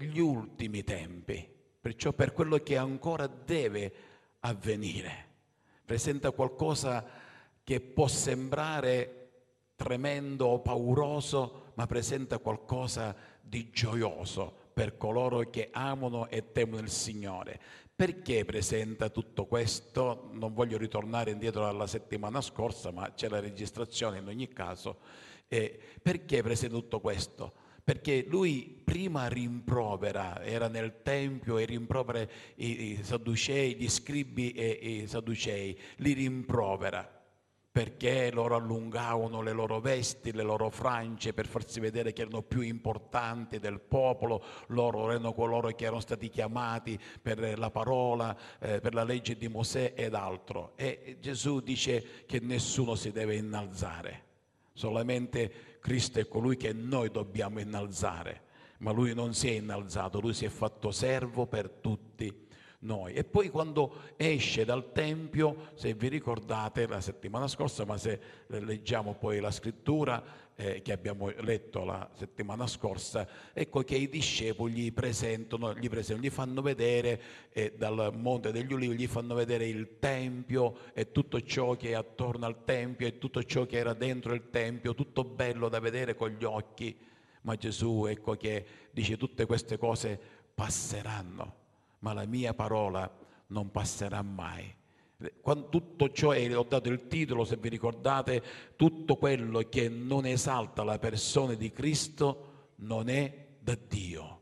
gli ultimi tempi, perciò per quello che ancora deve avvenire. Presenta qualcosa che può sembrare tremendo o pauroso, ma presenta qualcosa di gioioso per coloro che amano e temono il Signore. Perché presenta tutto questo? Non voglio ritornare indietro alla settimana scorsa, ma c'è la registrazione in ogni caso. Eh, perché presenta tutto questo? Perché lui prima rimprovera, era nel Tempio e rimprovera i, i Sadducei, gli scribi e i Sadducei, li rimprovera perché loro allungavano le loro vesti, le loro frange per farsi vedere che erano più importanti del popolo, loro erano coloro che erano stati chiamati per la parola, eh, per la legge di Mosè ed altro. E Gesù dice che nessuno si deve innalzare, solamente Cristo è colui che noi dobbiamo innalzare, ma lui non si è innalzato, lui si è fatto servo per tutti noi. E poi quando esce dal Tempio, se vi ricordate la settimana scorsa, ma se leggiamo poi la scrittura eh, che abbiamo letto la settimana scorsa, ecco che i discepoli gli presentano, gli, presentano, gli fanno vedere eh, dal Monte degli Ulivi, gli fanno vedere il Tempio e tutto ciò che è attorno al Tempio e tutto ciò che era dentro il Tempio, tutto bello da vedere con gli occhi. Ma Gesù, ecco che dice tutte queste cose passeranno ma la mia parola non passerà mai. Quando tutto ciò, e ho dato il titolo, se vi ricordate, tutto quello che non esalta la persona di Cristo non è da Dio.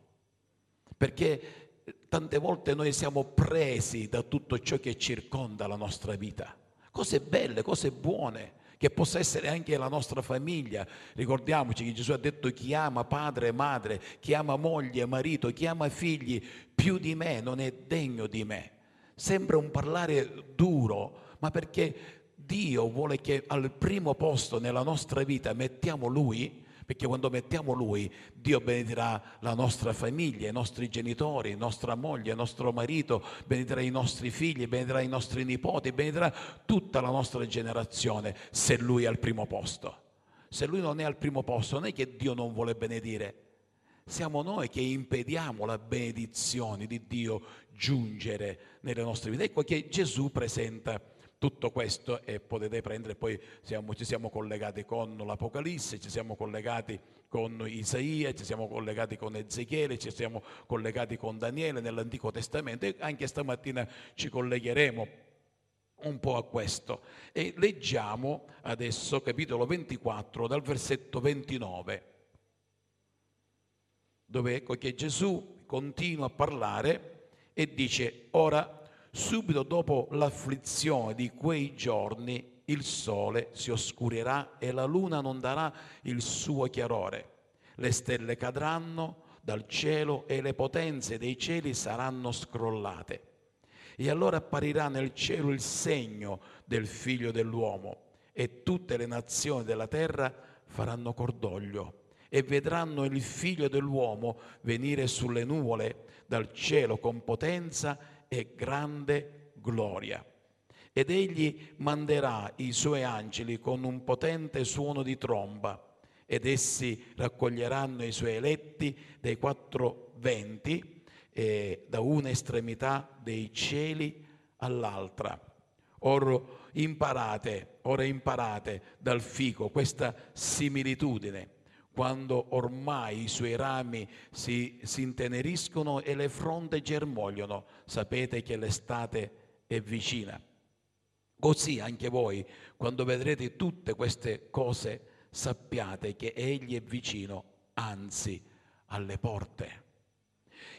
Perché tante volte noi siamo presi da tutto ciò che circonda la nostra vita. Cose belle, cose buone, che possa essere anche la nostra famiglia. Ricordiamoci che Gesù ha detto chi ama padre e madre, chi ama moglie e marito, chi ama figli più di me non è degno di me. Sembra un parlare duro, ma perché Dio vuole che al primo posto nella nostra vita mettiamo Lui, perché quando mettiamo Lui, Dio benedirà la nostra famiglia, i nostri genitori, nostra moglie, nostro marito, benedirà i nostri figli, benedirà i nostri nipoti, benedirà tutta la nostra generazione se Lui è al primo posto. Se Lui non è al primo posto, non è che Dio non vuole benedire, siamo noi che impediamo la benedizione di Dio giungere nelle nostre vite. Ecco che Gesù presenta tutto questo e potete prendere, poi siamo, ci siamo collegati con l'Apocalisse, ci siamo collegati con Isaia, ci siamo collegati con Ezechiele, ci siamo collegati con Daniele nell'Antico Testamento e anche stamattina ci collegheremo un po' a questo. E leggiamo adesso capitolo 24 dal versetto 29, dove ecco che Gesù continua a parlare e dice, ora subito dopo l'afflizione di quei giorni il sole si oscurirà e la luna non darà il suo chiarore. Le stelle cadranno dal cielo e le potenze dei cieli saranno scrollate. E allora apparirà nel cielo il segno del figlio dell'uomo e tutte le nazioni della terra faranno cordoglio e vedranno il figlio dell'uomo venire sulle nuvole dal cielo con potenza e grande gloria. Ed egli manderà i suoi angeli con un potente suono di tromba, ed essi raccoglieranno i suoi eletti dai quattro venti, eh, da una estremità dei cieli all'altra. Ora imparate, ora imparate dal fico questa similitudine quando ormai i suoi rami si, si inteneriscono e le fronde germogliano, sapete che l'estate è vicina. Così anche voi, quando vedrete tutte queste cose, sappiate che Egli è vicino, anzi alle porte.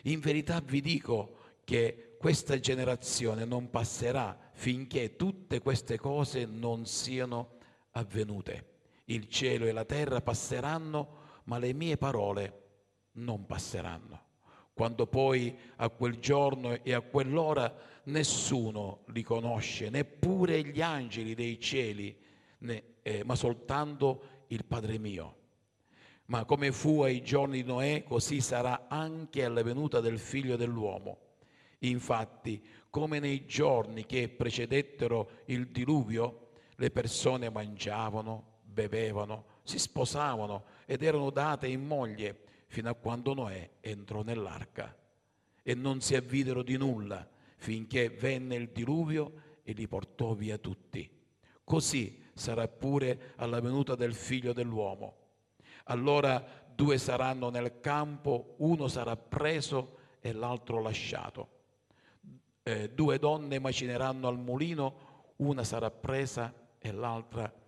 In verità vi dico che questa generazione non passerà finché tutte queste cose non siano avvenute. Il cielo e la terra passeranno, ma le mie parole non passeranno. Quando poi a quel giorno e a quell'ora nessuno li conosce, neppure gli angeli dei cieli, né, eh, ma soltanto il Padre mio. Ma come fu ai giorni di Noè, così sarà anche alla venuta del figlio dell'uomo. Infatti, come nei giorni che precedettero il diluvio, le persone mangiavano, bevevano, si sposavano ed erano date in moglie fino a quando Noè entrò nell'arca e non si avvidero di nulla finché venne il diluvio e li portò via tutti. Così sarà pure alla venuta del figlio dell'uomo. Allora due saranno nel campo, uno sarà preso e l'altro lasciato. Eh, due donne macineranno al mulino, una sarà presa e l'altra lasciata.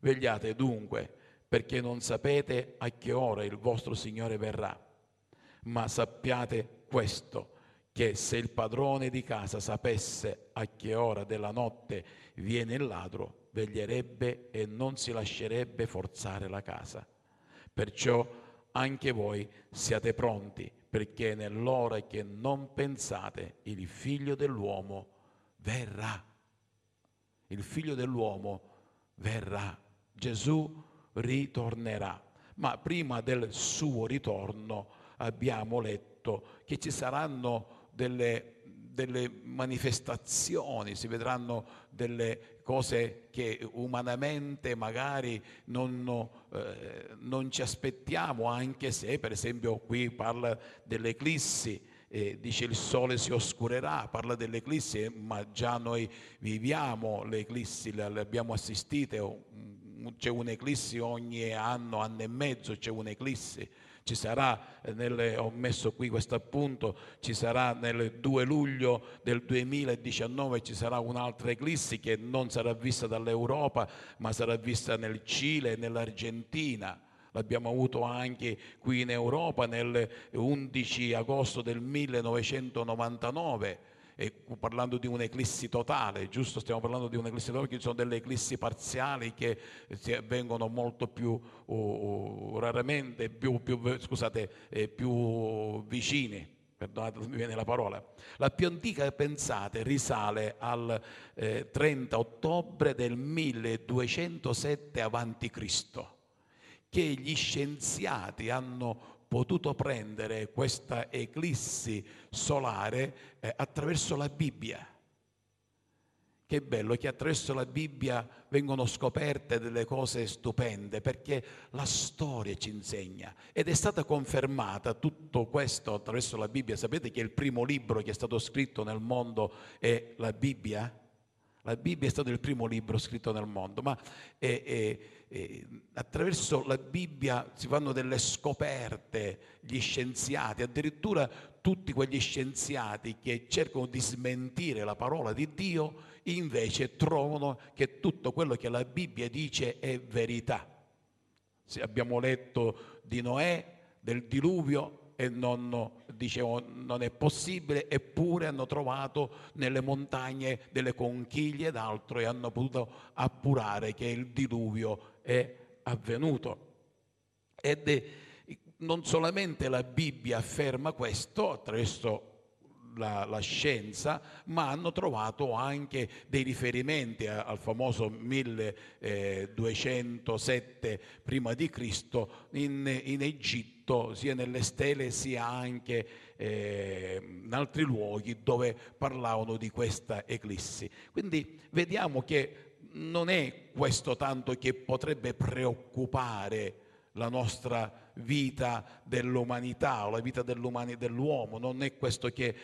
Vegliate dunque, perché non sapete a che ora il vostro Signore verrà. Ma sappiate questo, che se il padrone di casa sapesse a che ora della notte viene il ladro, veglierebbe e non si lascerebbe forzare la casa. Perciò anche voi siate pronti, perché nell'ora che non pensate il figlio dell'uomo verrà. Il figlio dell'uomo verrà. Gesù ritornerà. Ma prima del suo ritorno abbiamo letto che ci saranno delle, delle manifestazioni, si vedranno delle cose che umanamente magari non, eh, non, ci aspettiamo, anche se per esempio qui parla dell'eclissi, eh, dice il sole si oscurerà, parla dell'eclissi, ma già noi viviamo le eclissi, le, abbiamo assistite, c'è un'eclissi ogni anno, anno e mezzo c'è un'eclissi ci sarà, eh, nel, ho messo qui questo appunto, ci sarà nel 2 luglio del 2019 ci sarà un'altra eclissi che non sarà vista dall'Europa ma sarà vista nel Cile e nell'Argentina. L'abbiamo avuto anche qui in Europa nel 11 agosto del 1999 e parlando di un'eclissi totale, giusto? Stiamo parlando di un'eclissi totale, perché ci sono delle eclissi parziali che avvengono molto più uh, raramente, più, più, scusate, eh, più vicini. Perdonate, mi viene la parola. La più antica, pensate, risale al eh, 30 ottobre del 1207 a.C., che gli scienziati hanno potuto prendere questa eclissi solare eh, attraverso la Bibbia. Che bello che attraverso la Bibbia vengono scoperte delle cose stupende perché la storia ci insegna ed è stata confermata tutto questo attraverso la Bibbia. Sapete che il primo libro che è stato scritto nel mondo è la Bibbia? La Bibbia è stato il primo libro scritto nel mondo, ma è, è, eh, attraverso la Bibbia si fanno delle scoperte, gli scienziati, addirittura tutti quegli scienziati che cercano di smentire la parola di Dio, invece trovano che tutto quello che la Bibbia dice è verità. Se abbiamo letto di Noè, del diluvio, e non, dicevo, non è possibile, eppure hanno trovato nelle montagne delle conchiglie ed altro e hanno potuto appurare che il diluvio è avvenuto. Ed è, non solamente la Bibbia afferma questo attraverso la, la, scienza, ma hanno trovato anche dei riferimenti al famoso 1207 prima di Cristo in, in, Egitto, sia nelle stele sia anche eh, in altri luoghi dove parlavano di questa eclissi. Quindi vediamo che non è questo tanto che potrebbe preoccupare la nostra vita dell'umanità o la vita dell'uomo, non è questo che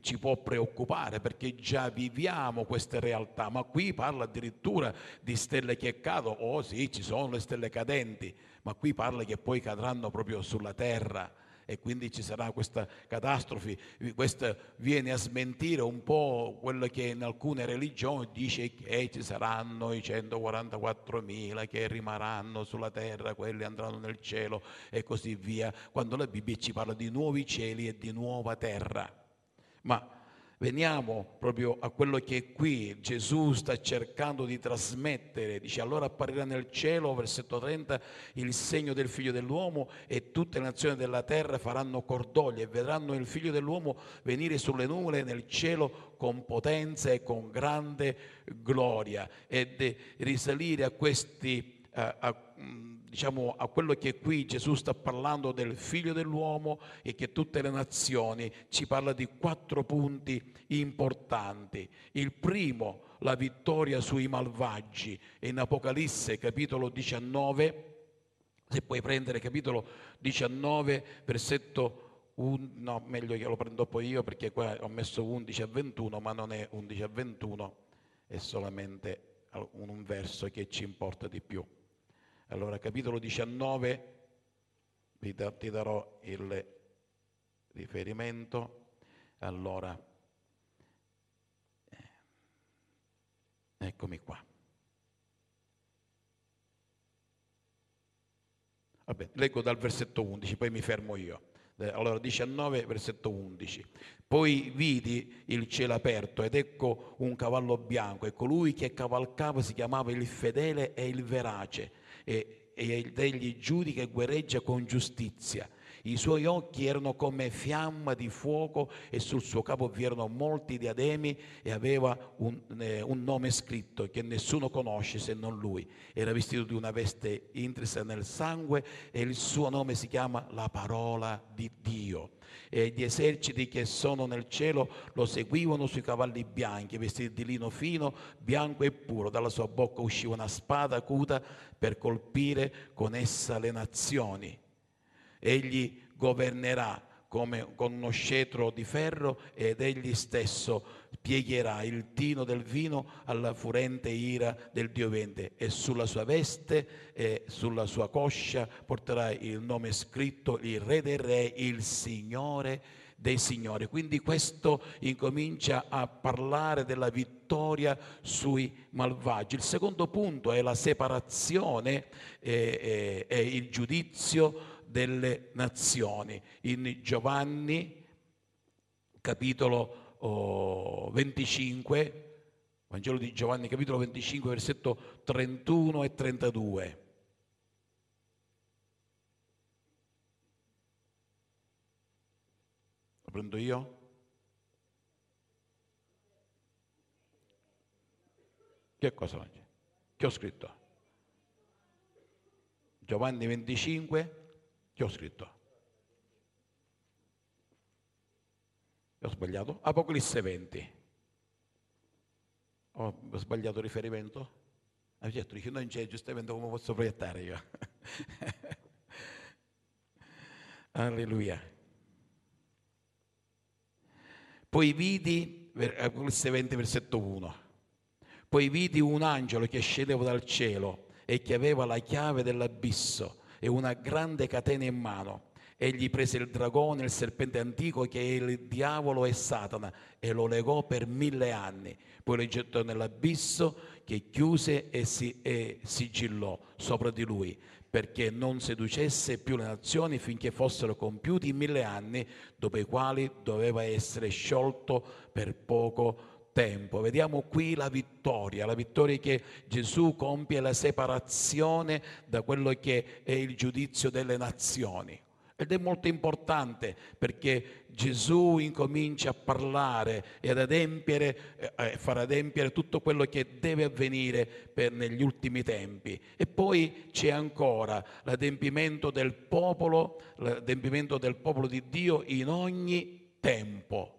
ci può preoccupare perché già viviamo queste realtà, ma qui parla addirittura di stelle che cadono, oh sì, ci sono le stelle cadenti, ma qui parla che poi cadranno proprio sulla terra e quindi ci sarà questa catastrofe. Questo viene a smentire un po' quello che in alcune religioni dice che ci saranno i 144.000 che rimarranno sulla terra, quelli andranno nel cielo e così via, quando la Bibbia ci parla di nuovi cieli e di nuova terra. Ma Veniamo proprio a quello che qui Gesù sta cercando di trasmettere. Dice allora apparirà nel cielo, versetto 30, il segno del figlio dell'uomo e tutte le nazioni della terra faranno cordoglio e vedranno il figlio dell'uomo venire sulle nuvole nel cielo con potenza e con grande gloria ed risalire a questi... A, a, diciamo, a quello che qui Gesù sta parlando del figlio dell'uomo e che tutte le nazioni ci parla di quattro punti importanti. Il primo, la vittoria sui malvagi. In Apocalisse capitolo 19 Se puoi prendere capitolo 19, versetto 1, no, meglio che lo prendo poi io perché qua ho messo 11 a 21, ma non è 11 a 21, è solamente un verso che ci importa di più. Allora, capitolo 19, ti darò il riferimento. Allora, eh, eccomi qua. Vabbè, leggo dal versetto 11, poi mi fermo io. Allora 19, versetto 11. Poi vidi il cielo aperto ed ecco un cavallo bianco e colui che cavalcava si chiamava il fedele e il verace e, egli giudica e guerreggia con giustizia i suoi occhi erano come fiamma di fuoco e sul suo capo vi erano molti diademi e aveva un, eh, un, nome scritto che nessuno conosce se non lui. Era vestito di una veste intrisa nel sangue e il suo nome si chiama la parola di Dio. E gli eserciti che sono nel cielo lo seguivano sui cavalli bianchi, vestiti di lino fino, bianco e puro. Dalla sua bocca usciva una spada acuta per colpire con essa le nazioni Egli governerà come con uno scettro di ferro ed egli stesso piegherà il tino del vino alla furente ira del Dio vente e sulla sua veste e sulla sua coscia porterà il nome scritto il re dei re, il Signore dei Signori. Quindi questo incomincia a parlare della vittoria sui malvagi. Il secondo punto è la separazione e, e, e il giudizio delle nazioni. In Giovanni capitolo oh, 25, Vangelo di Giovanni capitolo 25 versetto 31 e 32. Lo prendo io? Che cosa? Che ho scritto? Giovanni 25, che ho scritto? Ho sbagliato? Apocalisse 20. Ho sbagliato riferimento? Ah, certo, dice, non c'è giustamente come posso proiettare io. Alleluia. Poi vidi, Apocalisse 20, versetto 1. Poi vidi un angelo che scendeva dal cielo e che aveva la chiave dell'abisso e una grande catena in mano. Egli prese il dragone, il serpente antico che è il diavolo e Satana e lo legò per mille anni. Poi lo gettò nell'abisso che chiuse e, si, e sigillò sopra di lui perché non seducesse più le nazioni finché fossero compiuti mille anni, dopo i quali doveva essere sciolto per poco tempo. Vediamo qui la vittoria, la vittoria che Gesù compie la separazione da quello che è il giudizio delle nazioni. Ed è molto importante perché Gesù incomincia a parlare e ad adempiere, eh, far adempiere tutto quello che deve avvenire per, negli ultimi tempi. E poi c'è ancora l'adempimento del popolo, l'adempimento del popolo di Dio in ogni tempo.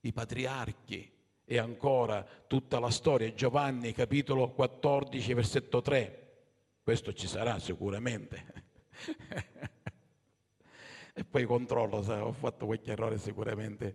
I patriarchi, e ancora tutta la storia, Giovanni capitolo 14 versetto 3, questo ci sarà sicuramente. e poi controllo se ho fatto qualche errore sicuramente.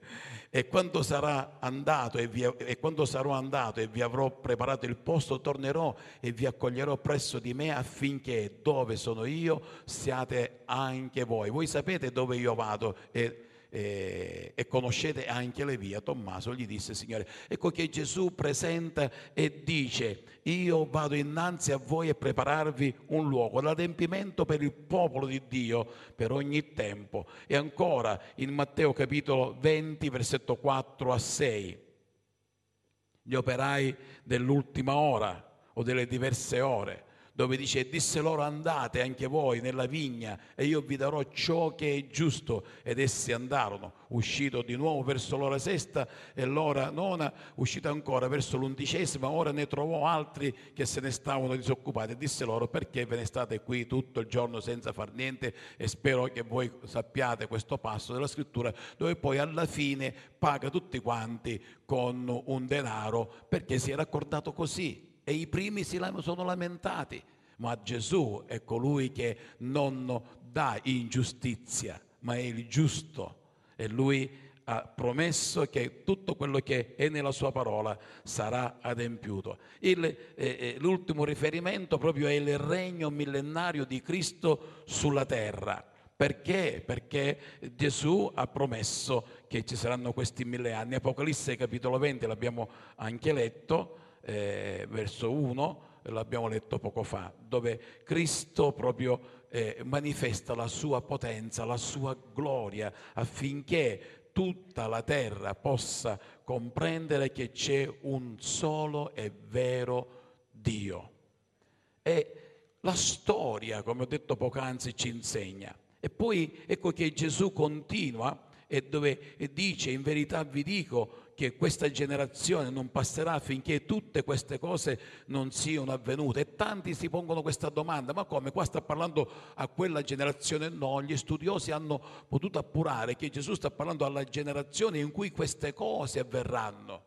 E quando sarà andato e, vi, e quando sarò andato e vi avrò preparato il posto, tornerò e vi accoglierò presso di me affinché dove sono io siate anche voi. Voi sapete dove io vado e eh, e conoscete anche le vie. Tommaso gli disse, Signore, ecco che Gesù presenta e dice, io vado innanzi a voi a prepararvi un luogo, l'adempimento per il popolo di Dio per ogni tempo. E ancora in Matteo capitolo 20, versetto 4 a 6, gli operai dell'ultima ora o delle diverse ore dove dice disse loro andate anche voi nella vigna e io vi darò ciò che è giusto. Ed essi andarono uscito di nuovo verso l'ora sesta e l'ora nona uscito ancora verso l'undicesima ora ne trovò altri che se ne stavano disoccupati. E disse loro perché ve ne state qui tutto il giorno senza far niente? E spero che voi sappiate questo passo della scrittura dove poi alla fine paga tutti quanti con un denaro perché si era accordato così e i primi si sono lamentati. ma Gesù è colui che non dà ingiustizia, ma è il giusto e lui ha promesso che tutto quello che è nella sua parola sarà adempiuto. Il, eh, eh, l'ultimo riferimento proprio è il regno millenario di Cristo sulla terra. Perché? Perché Gesù ha promesso che ci saranno questi mille anni. Apocalisse capitolo 20 l'abbiamo anche letto, eh, verso 1, l'abbiamo letto poco fa, dove Cristo proprio eh, manifesta la sua potenza, la sua gloria affinché tutta la terra possa comprendere che c'è un solo e vero Dio. E la storia, come ho detto poc'anzi, ci insegna. E poi ecco che Gesù continua e dove dice in verità vi dico che questa generazione non passerà finché tutte queste cose non siano avvenute. E tanti si pongono questa domanda, ma come? Qua sta parlando a quella generazione? No, gli studiosi hanno potuto appurare che Gesù sta parlando alla generazione in cui queste cose avverranno,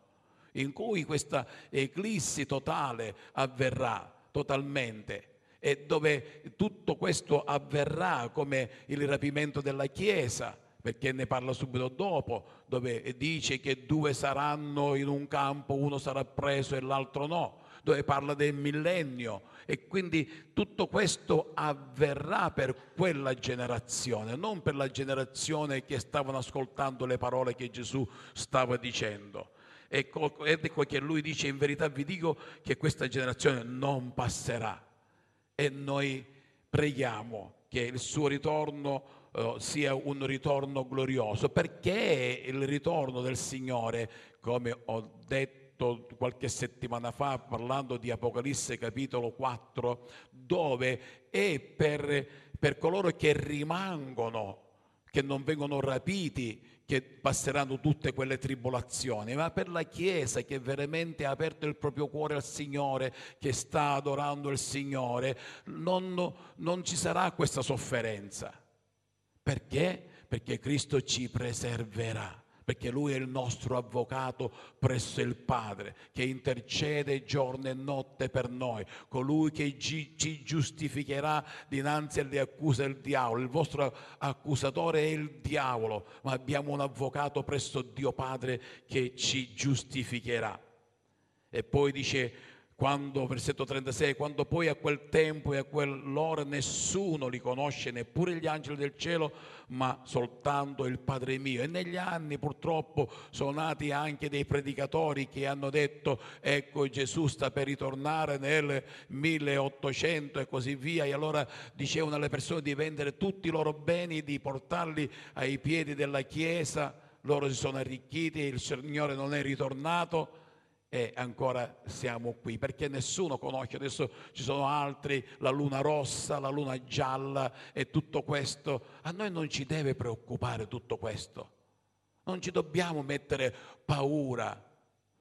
in cui questa eclissi totale avverrà totalmente e dove tutto questo avverrà come il rapimento della Chiesa perché ne parla subito dopo, dove dice che due saranno in un campo, uno sarà preso e l'altro no, dove parla del millennio e quindi tutto questo avverrà per quella generazione, non per la generazione che stavano ascoltando le parole che Gesù stava dicendo. Ecco, ecco che lui dice in verità vi dico che questa generazione non passerà e noi preghiamo che il suo ritorno eh, sia un ritorno glorioso, perché il ritorno del Signore, come ho detto qualche settimana fa parlando di Apocalisse capitolo 4, dove è per, per coloro che rimangono, che non vengono rapiti, che passeranno tutte quelle tribolazioni, ma per la Chiesa che veramente ha aperto il proprio cuore al Signore, che sta adorando il Signore, non, non ci sarà questa sofferenza. Perché? Perché Cristo ci preserverà perché Lui è il nostro avvocato presso il Padre, che intercede giorno e notte per noi, colui che ci, giustificherà dinanzi alle accuse del diavolo. Il vostro accusatore è il diavolo, ma abbiamo un avvocato presso Dio Padre che ci giustificherà. E poi dice quando, versetto 36, quando poi a quel tempo e a quell'ora nessuno li conosce, neppure gli angeli del cielo, ma soltanto il Padre mio. E negli anni purtroppo sono nati anche dei predicatori che hanno detto, ecco Gesù sta per ritornare nel 1800 e così via. E allora dicevano alle persone di vendere tutti i loro beni, di portarli ai piedi della Chiesa. Loro si sono arricchiti, il Signore non è ritornato e ancora siamo qui perché nessuno conosce, adesso ci sono altri, la luna rossa, la luna gialla e tutto questo. A noi non ci deve preoccupare tutto questo, non ci dobbiamo mettere paura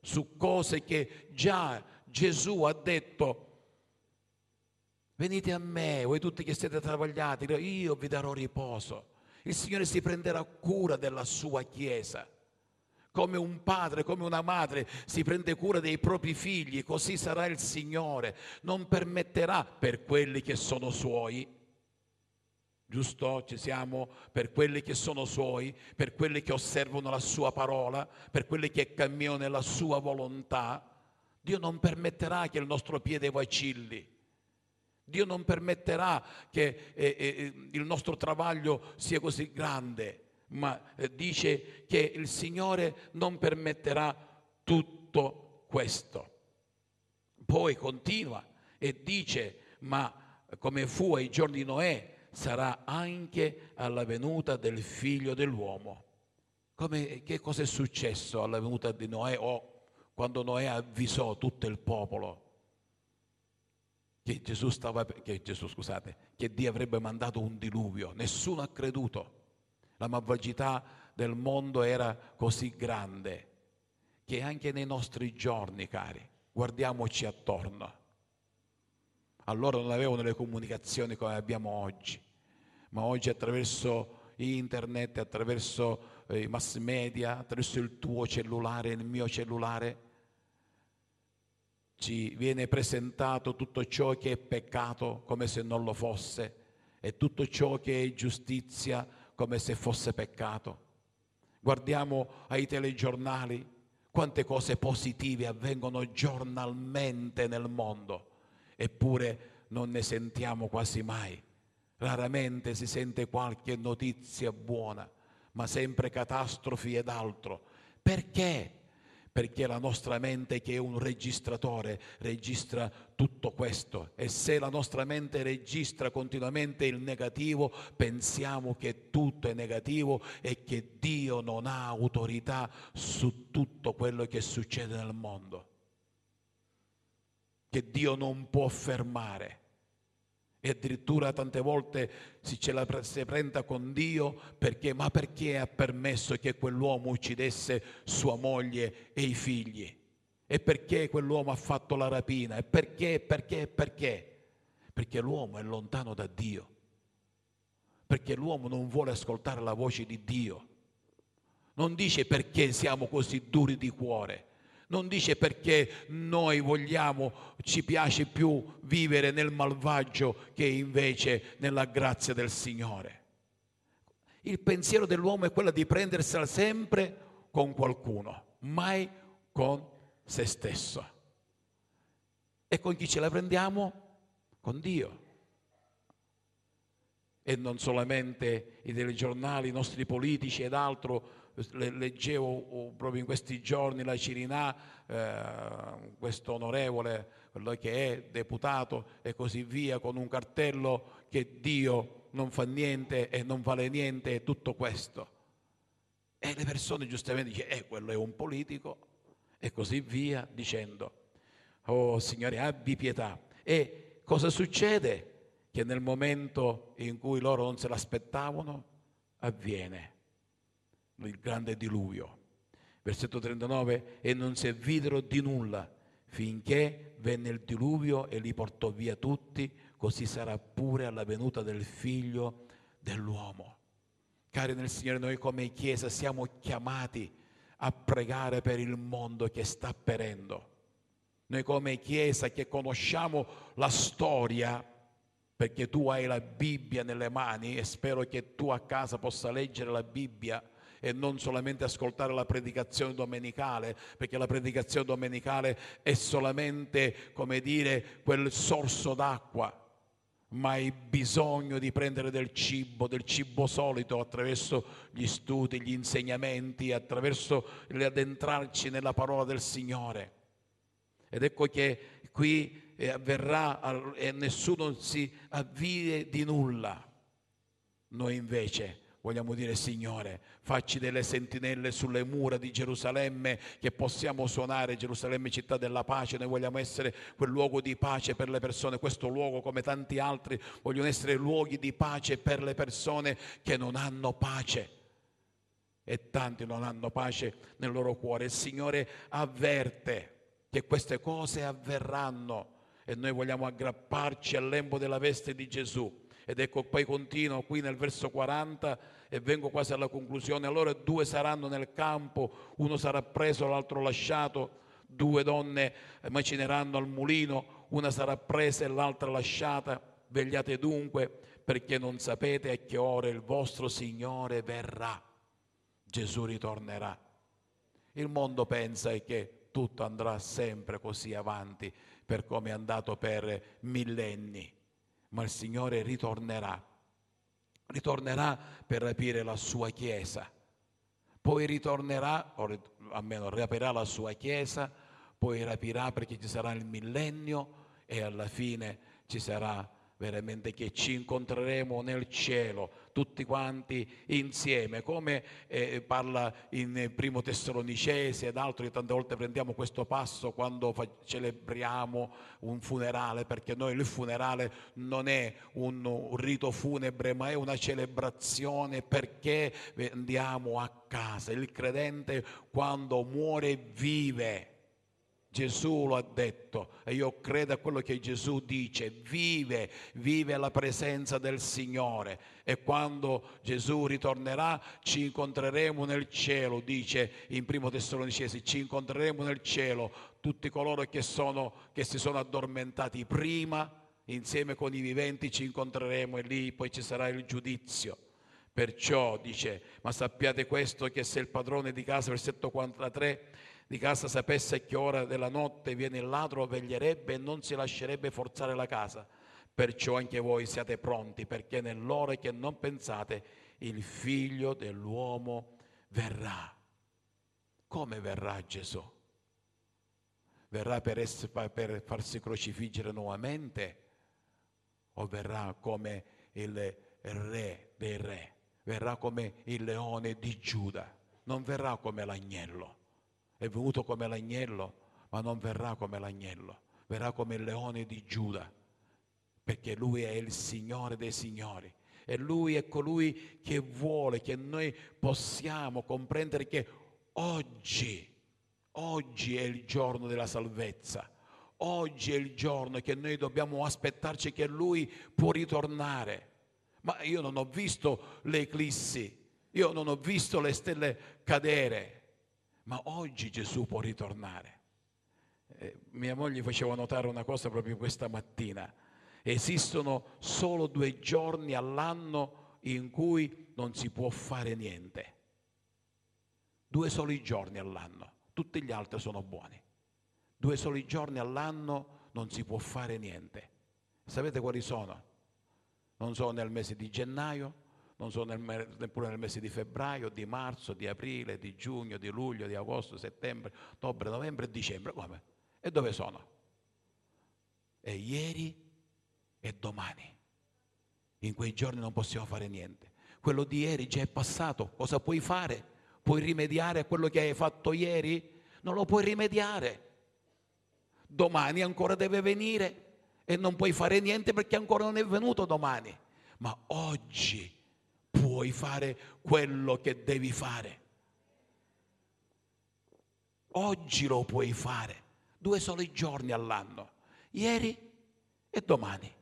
su cose che già Gesù ha detto. Venite a me, voi tutti che siete travagliati, io vi darò riposo. Il Signore si prenderà cura della sua Chiesa come un padre, come una madre si prende cura dei propri figli, così sarà il Signore. Non permetterà per quelli che sono suoi, giusto? Ci siamo per quelli che sono suoi, per quelli che osservano la sua parola, per quelli che camminano nella sua volontà. Dio non permetterà che il nostro piede vacilli. Dio non permetterà che eh, eh, il nostro travaglio sia così grande ma eh, dice che il Signore non permetterà tutto questo. Poi continua e dice, ma come fu ai giorni di Noè, sarà anche alla venuta del figlio dell'uomo. Come, che cosa è successo alla venuta di Noè o quando Noè avvisò tutto il popolo che Gesù stava, che Gesù, scusate, che Dio avrebbe mandato un diluvio? Nessuno ha creduto. La malvagità del mondo era così grande che anche nei nostri giorni, cari, guardiamoci attorno. Allora non avevano le comunicazioni come abbiamo oggi, ma oggi attraverso internet, attraverso eh, i mass media, attraverso il tuo cellulare, il mio cellulare, ci viene presentato tutto ciò che è peccato come se non lo fosse e tutto ciò che è giustizia come se fosse peccato. Guardiamo ai telegiornali quante cose positive avvengono giornalmente nel mondo, eppure non ne sentiamo quasi mai. Raramente si sente qualche notizia buona, ma sempre catastrofi ed altro. Perché? Perché la nostra mente che è un registratore registra tutto questo. E se la nostra mente registra continuamente il negativo pensiamo che tutto è negativo e che Dio non ha autorità su tutto quello che succede nel mondo, che Dio non può fermare e addirittura tante volte si ce la si prenda con Dio perché, ma perché ha permesso che quell'uomo uccidesse sua moglie e i figli? E perché quell'uomo ha fatto la rapina? E perché, perché, perché? Perché l'uomo è lontano da Dio, perché l'uomo non vuole ascoltare la voce di Dio. Non dice perché siamo così duri di cuore, non dice perché noi vogliamo, ci piace più vivere nel malvagio che invece nella grazia del Signore. Il pensiero dell'uomo è quello di prendersela sempre con qualcuno, mai con se stesso. E con chi ce la prendiamo? Con Dio. E non solamente i telegiornali, i nostri politici ed altro leggevo oh, proprio in questi giorni la Cirinà, eh, questo onorevole, quello che è deputato e così via, con un cartello che Dio non fa niente e non vale niente e tutto questo. E le persone giustamente dicono, eh, quello è un politico e così via, dicendo, oh Signore, abbi pietà. E cosa succede? Che nel momento in cui loro non se l'aspettavano, avviene il grande diluvio. Versetto 39, e non si videro di nulla finché venne il diluvio e li portò via tutti, così sarà pure alla venuta del figlio dell'uomo. Cari nel Signore, noi come Chiesa siamo chiamati a pregare per il mondo che sta perendo. Noi come Chiesa che conosciamo la storia, perché tu hai la Bibbia nelle mani e spero che tu a casa possa leggere la Bibbia e non solamente ascoltare la predicazione domenicale, perché la predicazione domenicale è solamente, come dire, quel sorso d'acqua ma hai bisogno di prendere del cibo, del cibo solito attraverso gli studi, gli insegnamenti, attraverso l'addentrarci nella parola del Signore. Ed ecco che qui eh, avverrà e nessuno si avvide di nulla. Noi invece Vogliamo dire, Signore, facci delle sentinelle sulle mura di Gerusalemme che possiamo suonare, Gerusalemme città della pace. Noi vogliamo essere quel luogo di pace per le persone. Questo luogo, come tanti altri, vogliono essere luoghi di pace per le persone che non hanno pace. E tanti non hanno pace nel loro cuore. Il Signore avverte che queste cose avverranno e noi vogliamo aggrapparci al lembo della veste di Gesù ed ecco poi continuo qui nel verso 40 e vengo quasi alla conclusione. Allora due saranno nel campo, uno sarà preso, l'altro lasciato. Due donne macineranno al mulino, una sarà presa e l'altra lasciata. Vegliate dunque perché non sapete a che ora il vostro Signore verrà. Gesù ritornerà. Il mondo pensa che tutto andrà sempre così avanti per come è andato per millenni ma il Signore ritornerà, ritornerà per rapire la sua Chiesa, poi ritornerà, o almeno rapirà la sua Chiesa, poi rapirà perché ci sarà il millennio e alla fine ci sarà veramente che ci incontreremo nel cielo tutti quanti insieme, come eh, parla in primo Tessalonicese ed altro, tante volte prendiamo questo passo quando fa, celebriamo un funerale, perché noi il funerale non è un, un rito funebre, ma è una celebrazione perché andiamo a casa. Il credente quando muore vive Gesù lo ha detto e io credo a quello che Gesù dice, vive, vive la presenza del Signore e quando Gesù ritornerà ci incontreremo nel cielo, dice in primo Tessalonicesi, ci incontreremo nel cielo tutti coloro che, sono, che si sono addormentati prima, insieme con i viventi ci incontreremo e lì poi ci sarà il giudizio. Perciò dice, ma sappiate questo che se il padrone di casa, versetto 43, di casa sapesse che ora della notte viene il ladro, veglierebbe e non si lascerebbe forzare la casa. Perciò anche voi siate pronti, perché nell'ora che non pensate il figlio dell'uomo verrà. Come verrà Gesù? Verrà per, essere, per farsi crocifiggere nuovamente o verrà come il re dei re? Verrà come il leone di Giuda, non verrà come l'agnello è venuto come l'agnello, ma non verrà come l'agnello, verrà come il leone di Giuda, perché lui è il Signore dei Signori. E lui è colui che vuole che noi possiamo comprendere che oggi, oggi è il giorno della salvezza. Oggi è il giorno che noi dobbiamo aspettarci che lui può ritornare. Ma io non ho visto le eclissi, io non ho visto le stelle cadere, ma oggi Gesù può ritornare. Eh, mia moglie faceva notare una cosa proprio questa mattina. Esistono solo due giorni all'anno in cui non si può fare niente. Due soli giorni all'anno, tutti gli altri sono buoni. Due soli giorni all'anno non si può fare niente. Sapete quali sono? Non sono nel mese di gennaio, non sono neppure nel mese di febbraio, di marzo, di aprile, di giugno, di luglio, di agosto, settembre, ottobre, novembre e dicembre. Come? E dove sono? E ieri e domani. In quei giorni non possiamo fare niente. Quello di ieri già è passato. Cosa puoi fare? Puoi rimediare a quello che hai fatto ieri? Non lo puoi rimediare. Domani ancora deve venire e non puoi fare niente perché ancora non è venuto domani. Ma oggi puoi fare quello che devi fare. Oggi lo puoi fare, due soli giorni all'anno, ieri e domani.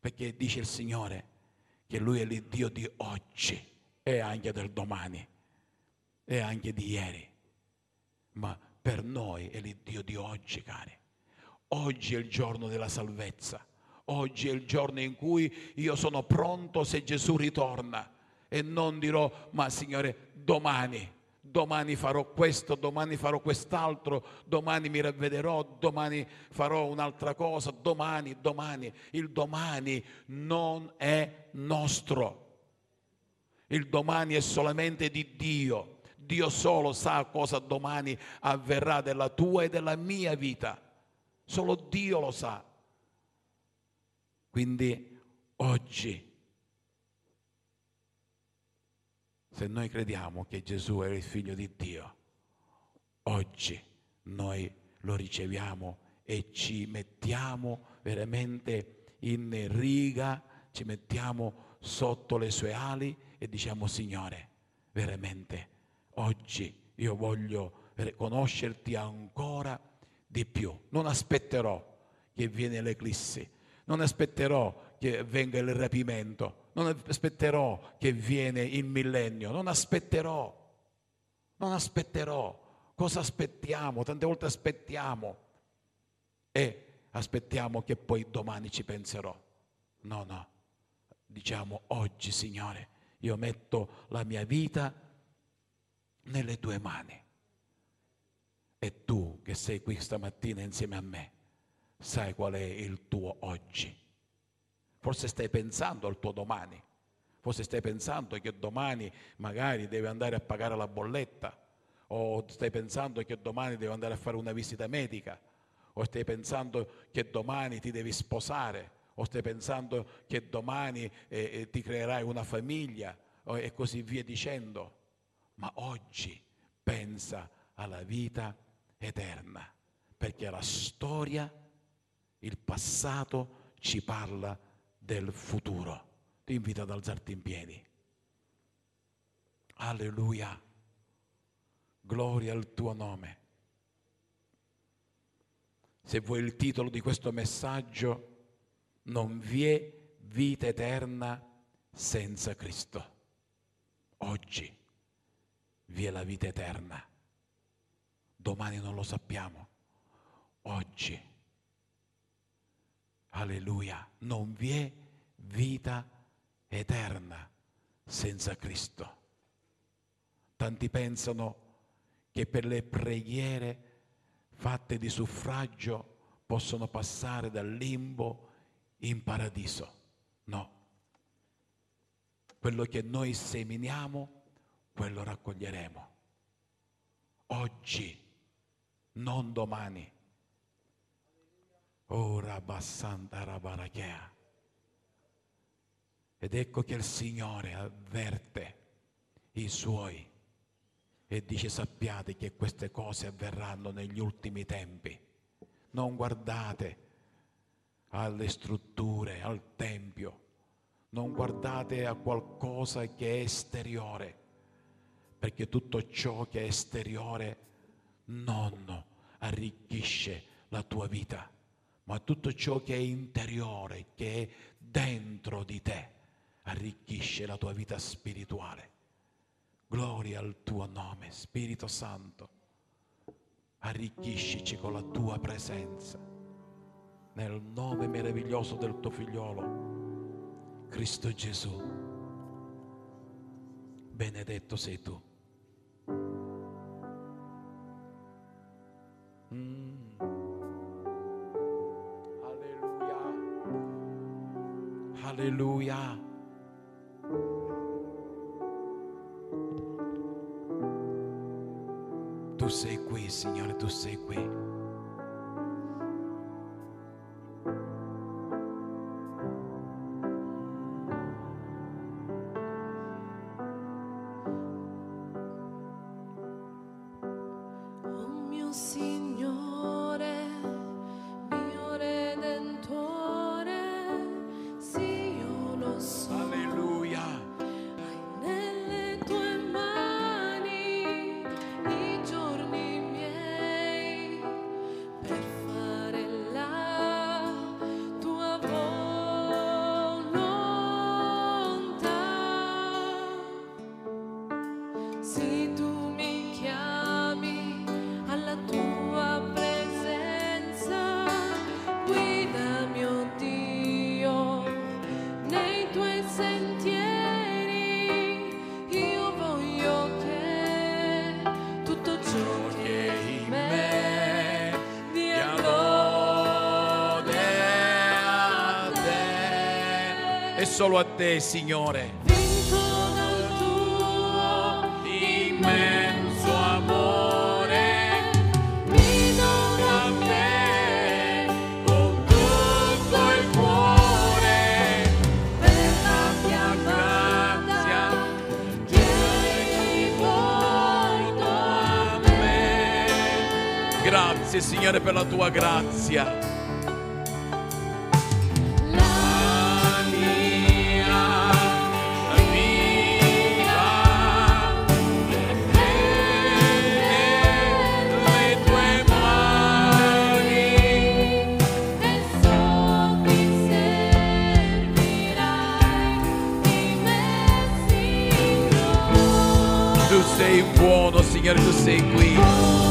Perché dice il Signore che Lui è il Dio di oggi e anche del domani e anche di ieri. Ma per noi è il Dio di oggi, cari. Oggi è il giorno della salvezza. Oggi è il giorno in cui io sono pronto se Gesù ritorna e non dirò, ma Signore, domani, domani farò questo, domani farò quest'altro, domani mi ravvederò, domani farò un'altra cosa, domani, domani. Il domani non è nostro. Il domani è solamente di Dio. Dio solo sa cosa domani avverrà della tua e della mia vita. Solo Dio lo sa. Quindi oggi, se noi crediamo che Gesù è il figlio di Dio, oggi noi lo riceviamo e ci mettiamo veramente in riga, ci mettiamo sotto le sue ali e diciamo Signore, veramente oggi io voglio conoscerti ancora di più. Non aspetterò che viene l'eclissi, non aspetterò che venga il rapimento, non aspetterò che viene il millennio, non aspetterò, non aspetterò. Cosa aspettiamo? Tante volte aspettiamo e aspettiamo che poi domani ci penserò. No, no, diciamo oggi Signore, io metto la mia vita nelle tue mani. E tu che sei qui stamattina insieme a me, sai qual è il tuo oggi. Forse stai pensando al tuo domani. Forse stai pensando che domani magari devi andare a pagare la bolletta o stai pensando che domani devi andare a fare una visita medica o stai pensando che domani ti devi sposare o stai pensando che domani eh, eh, ti creerai una famiglia e così via dicendo. Ma oggi pensa alla vita eterna perché la storia il passato ci parla del futuro. Ti invito ad alzarti in piedi. Alleluia. Gloria al tuo nome. se vuoi il titolo di questo messaggio, non vi è vita eterna senza Cristo. Oggi vi è la vita eterna, domani non lo sappiamo. Oggi, alleluia, non vi è vita eterna senza Cristo. Tanti pensano che per le preghiere fatte di suffragio possono passare dal limbo in paradiso. No. Quello che noi seminiamo, quello raccoglieremo. Oggi, non domani. Ora Rabassanta Rabarachea. Ed ecco che il Signore avverte i suoi e dice sappiate che queste cose avverranno negli ultimi tempi. Non guardate alle strutture, al Tempio, non guardate a qualcosa che è esteriore, perché tutto ciò che è esteriore non arricchisce la tua vita, ma tutto ciò che è interiore, che è dentro di te, arricchisce la tua vita spirituale. Gloria al tuo nome, Spirito Santo. Arricchiscici con la tua presenza. Nel nome meraviglioso del tuo figliolo, Cristo Gesù. Benedetto sei tu. Mm. Alleluia. Tu sei qui, Signore, tu sei qui. Solo a te, Signore. Vinto dal tuo immenso amore, mi dono a te con tutto il cuore per la tua grazia rivolto a me. Grazie, Signore, per la tua grazia. Signore, tu sei qui.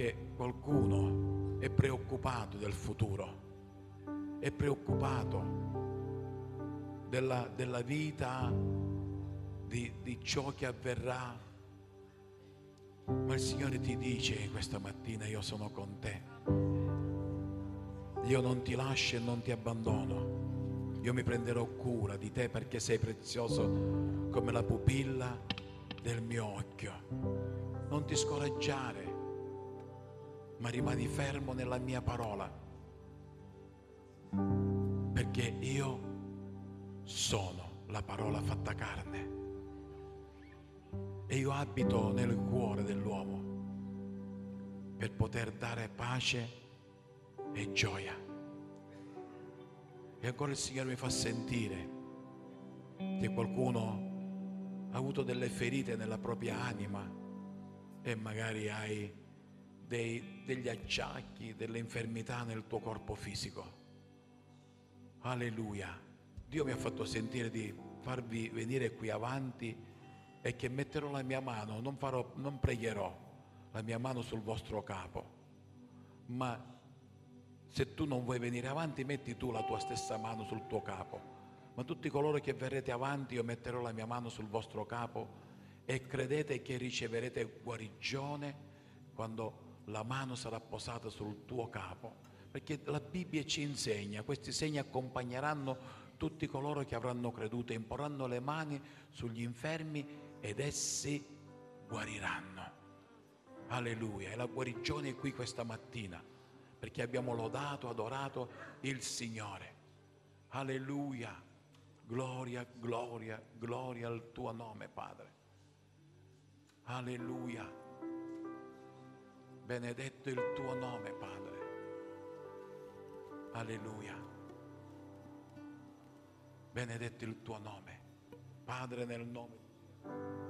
Che qualcuno è preoccupato del futuro, è preoccupato della, della vita, di, di ciò che avverrà. Ma il Signore ti dice questa mattina, io sono con te. Io non ti lascio e non ti abbandono. Io mi prenderò cura di te perché sei prezioso come la pupilla del mio occhio. Non ti scoraggiare, ma rimani fermo nella mia parola. Perché io sono la parola fatta carne. E io abito nel cuore dell'uomo per poter dare pace e gioia. E ancora il Signore mi fa sentire che qualcuno ha avuto delle ferite nella propria anima e magari hai dei- degli acciacchi, delle infermità nel tuo corpo fisico. Alleluia. Dio mi ha fatto sentire di farvi venire qui avanti e che metterò la mia mano, non, farò, non pregherò la mia mano sul vostro capo, ma se tu non vuoi venire avanti, metti tu la tua stessa mano sul tuo capo. Ma tutti coloro che verrete avanti, io metterò la mia mano sul vostro capo e credete che riceverete guarigione quando la mano sarà posata sul tuo capo. Perché la Bibbia ci insegna, questi segni accompagneranno tutti coloro che avranno creduto, imporranno le mani sugli infermi ed essi guariranno. Alleluia. E la guarigione è qui questa mattina perché abbiamo lodato, adorato il Signore. Alleluia. Gloria, gloria, gloria al tuo nome, Padre. Alleluia. Benedetto il tuo nome, Padre. Alleluia. Benedetto il tuo nome. Padre nel nome Credi,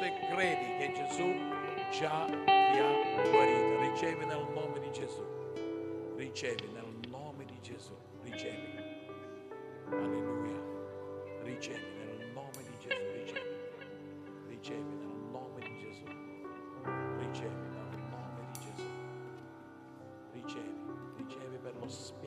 questo e credi che Gesù già ti ha guarito. Ricevi nel nome di Gesù. Ricevi nel nome di Gesù. Ricevi. Alleluia. Ricevi nel nome di Gesù. Ricevi. Ricevi nel nome di Gesù. Ricevi nel nome di Gesù. Ricevi. Ricevi per lo Spirito.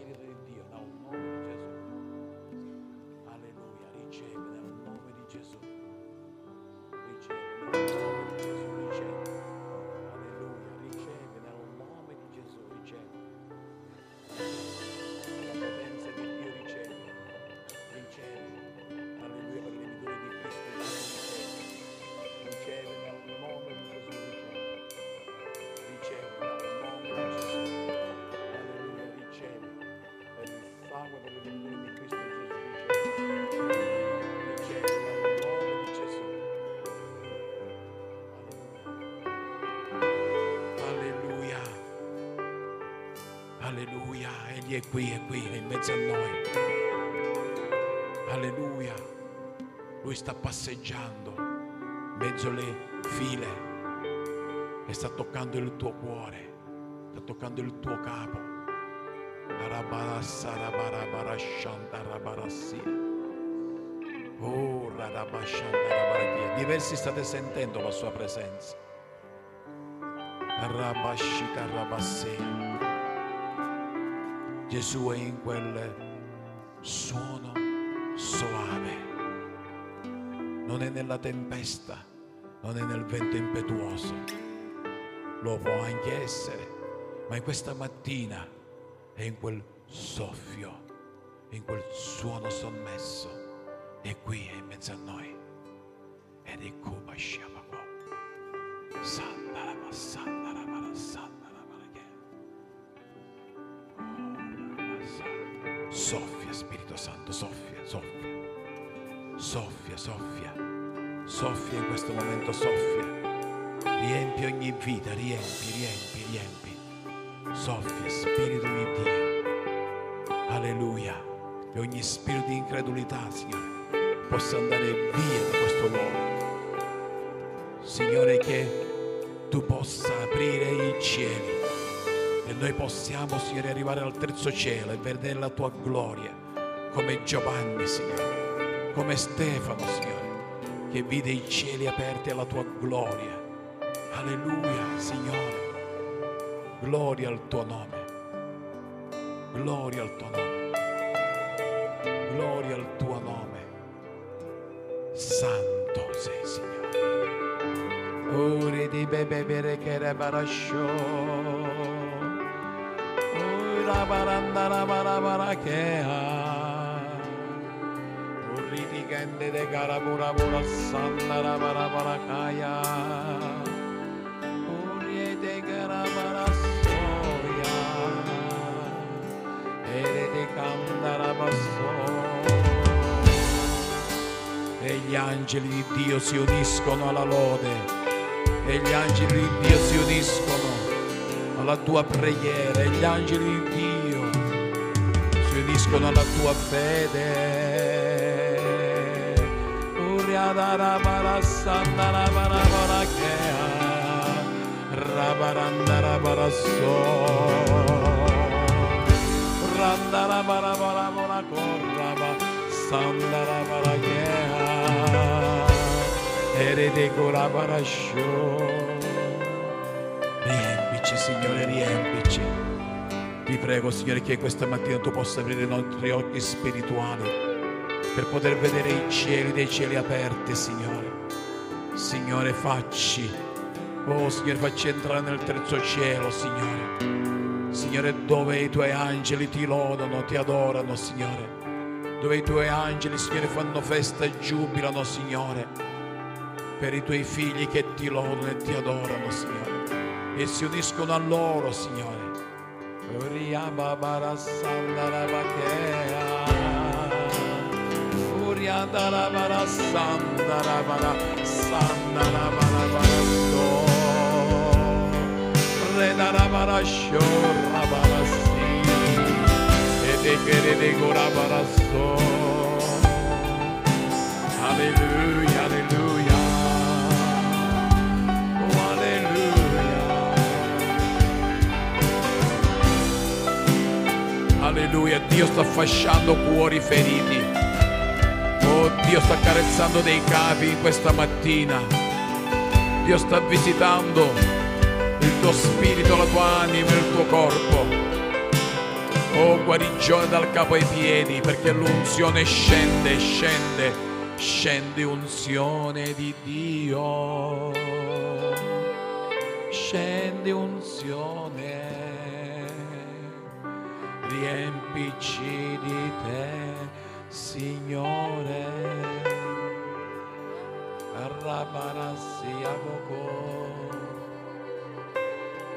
Alleluia. Egli è qui, è qui, è in mezzo a noi. Alleluia. Lui sta passeggiando in mezzo alle file e sta toccando il tuo cuore, sta toccando il tuo capo. Oh. Diversi state sentendo la sua presenza. Rabashikarabasea. Gesù è in quel suono soave. Non è nella tempesta, non è nel vento impetuoso. Lo può anche essere, ma in questa mattina è in quel soffio, in quel suono sommesso. È qui, è in mezzo a noi. Ed è Cuba Shabako. Sandarama, sandarama, sandarama. Soffia, Santo, soffia, soffia. Soffia, soffia. Soffia in questo momento, soffia. Riempi ogni vita, riempi, riempi, riempi. Soffia, Spirito di Dio. Alleluia. E ogni spirito di incredulità, Signore, possa andare via da questo luogo. Signore, che tu possa aprire i cieli e noi possiamo, Signore, arrivare al terzo cielo e vedere la tua gloria, come Giovanni, Signore, come Stefano, Signore, che vide i cieli aperti alla tua gloria. Alleluia, Signore. Gloria al tuo nome. Gloria al tuo nome. Gloria al tuo nome. Santo sei, Signore. Uri di bebe bere che re barascio. Ura barandara barabara che ha. Gende de garabura bura sandara barabara kaya. Uri de garabara soya. Ere de candara basso. E gli angeli di Dio si uniscono alla lode. E gli angeli di Dio si uniscono alla tua preghiera. E gli angeli di Dio si uniscono alla tua fede. Riempici, Signore, riempici. Ti prego, Signore, che questa mattina tu possa aprire i nostri occhi spirituali per poter vedere i cieli dei cieli aperti, Signore. Signore, facci, oh Signore, facci entrare nel terzo cielo, Signore. Signore, dove i tuoi angeli ti lodano, ti adorano, Signore. Dove i tuoi angeli, Signore, fanno festa e giubilano, Signore. Per i tuoi figli che ti lodano e ti adorano, Signore. E si uniscono a loro, Signore. Uriababara-sandarabakea. Uriadarabara-sandarabara-sandarabara-so. Redarabara-shorabara-si. Edekeredegorabara-so. Alleluia, alleluia. Oh, alleluia. Alleluia, Dio sta fasciando cuori feriti. Dio sta carezzando dei capi questa mattina. Dio sta visitando il tuo spirito, la tua anima il tuo corpo. Oh, guarigione dal capo ai piedi, perché l'unzione scende, scende, scende unzione di Dio. Scende unzione riempici di te, Signore, Rabarassi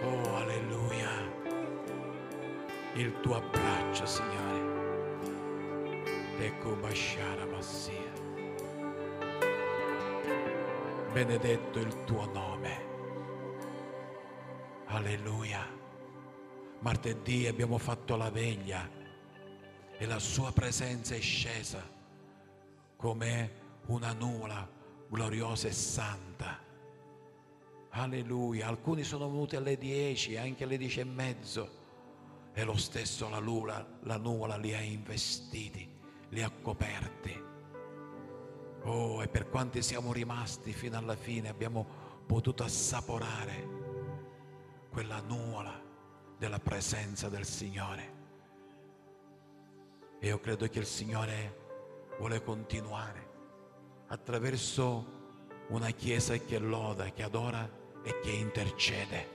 Oh, alleluia. Il tuo abbraccio, Signore. Ecco Bashara Massia. Benedetto il tuo nome. Alleluia. Martedì abbiamo fatto la veglia e la sua presenza è scesa come una nuvola gloriosa e santa. Alleluia. Alcuni sono venuti alle 10, anche alle 10 e mezzo e lo stesso la nuvola, la nuvola li ha investiti, li ha coperti. Oh, e per quanti siamo rimasti fino alla fine abbiamo potuto assaporare quella nuvola della presenza del Signore. E io credo che il Signore vuole continuare attraverso una Chiesa che loda, che adora e che intercede.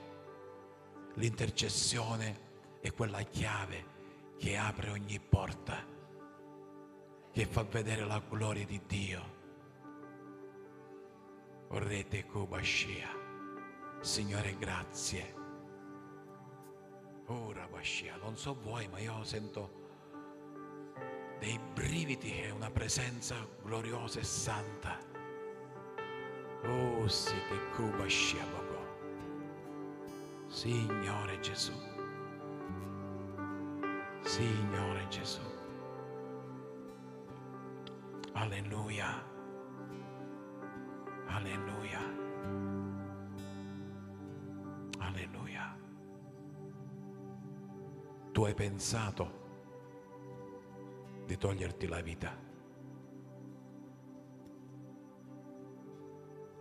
L'intercessione è quella chiave che apre ogni porta, che fa vedere la gloria di Dio. Orrete Kubashia. Signore, grazie. Ora Bashia, non so voi, ma io sento dei brividi e una presenza gloriosa e santa. Oh sì che Cuba Shabako. Signore Gesù. Signore Gesù. Alleluia. Alleluia. Alleluia. Tu hai pensato di toglierti la vita.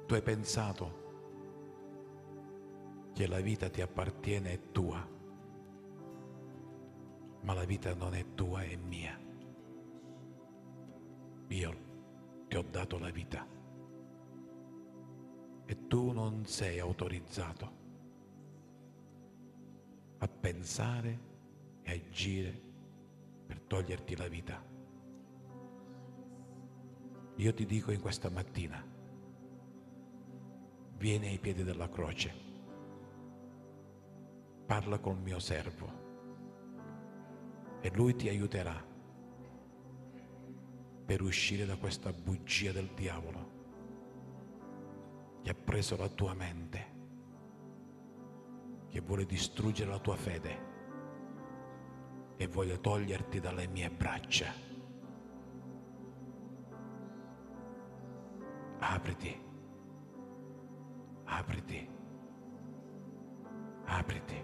Tu hai pensato che la vita ti appartiene e tua, ma la vita non è tua, è mia. Io ti ho dato la vita e tu non sei autorizzato a pensare e agire per toglierti la vita. Io ti dico in questa mattina, vieni ai piedi della croce, parla col mio servo e lui ti aiuterà per uscire da questa bugia del diavolo che ha preso la tua mente, che vuole distruggere la tua fede e voglio toglierti dalle mie braccia. Apriti, apriti, apriti,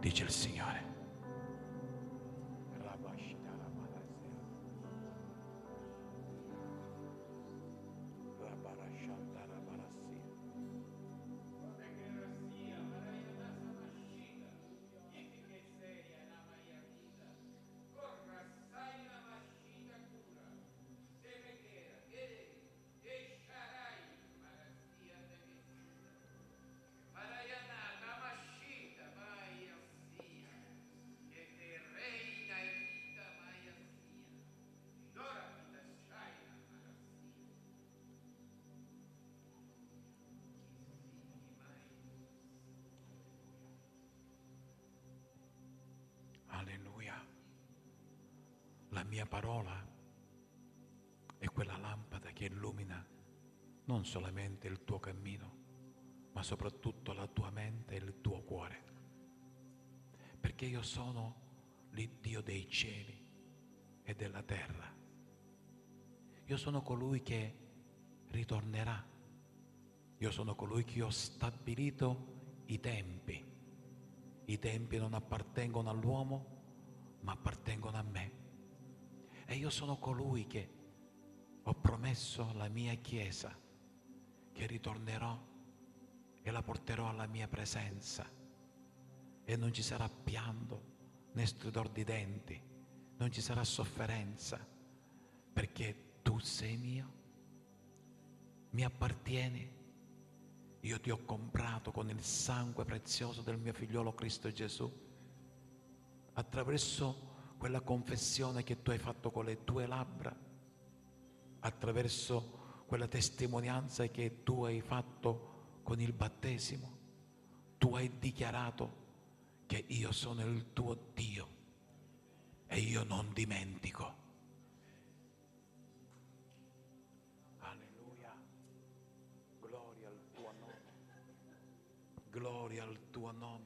dice il Signore. Mia parola è quella lampada che illumina non solamente il tuo cammino, ma soprattutto la tua mente e il tuo cuore. Perché io sono l'Iddio dei cieli e della terra. Io sono colui che ritornerà. Io sono colui che ho stabilito i tempi. I tempi non appartengono all'uomo, ma appartengono a me. E io sono colui che ho promesso alla mia Chiesa che ritornerò e la porterò alla mia presenza. E non ci sarà pianto né stridor di denti, non ci sarà sofferenza, perché tu sei mio, mi appartieni, io ti ho comprato con il sangue prezioso del mio figliolo Cristo Gesù, attraverso quella confessione che tu hai fatto con le tue labbra, attraverso quella testimonianza che tu hai fatto con il battesimo. Tu hai dichiarato che io sono il tuo Dio e io non dimentico. Alleluia. Gloria al tuo nome. Gloria al tuo nome.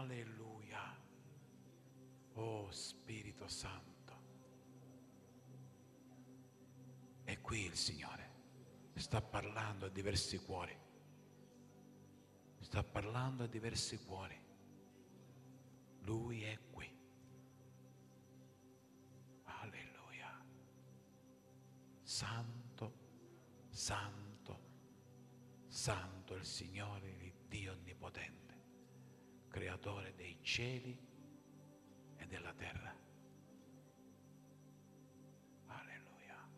Alleluia. Oh Spirito Santo. E qui il Signore sta parlando a diversi cuori. Sta parlando a diversi cuori. Lui è qui. Alleluia. Santo, santo, santo il Signore, il Dio Onnipotente, creatore dei cieli e della terra. Alleluia.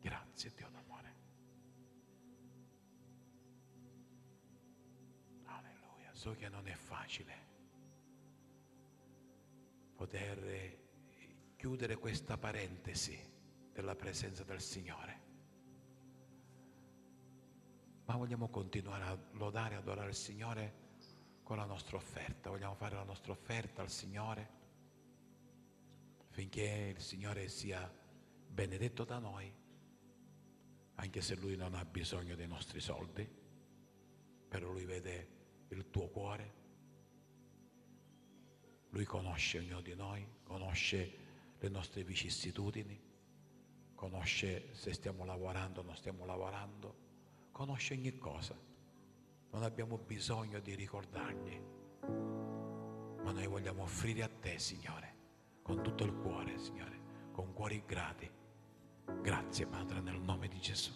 Grazie Dio d'amore. Alleluia. So che non è facile poter eh, chiudere questa parentesi della presenza del Signore. Ma vogliamo continuare a lodare adorare il Signore con la nostra offerta. Vogliamo fare la nostra offerta al Signore finché il Signore sia benedetto da noi, anche se Lui non ha bisogno dei nostri soldi, però Lui vede il tuo cuore, Lui conosce ognuno di noi, conosce le nostre vicissitudini, conosce se stiamo lavorando o non stiamo lavorando, conosce ogni cosa. Non abbiamo bisogno di ricordargli, ma noi vogliamo offrire a te, Signore, con tutto il cuore, Signore, con cuori grati. Grazie, Padre, nel nome di Gesù.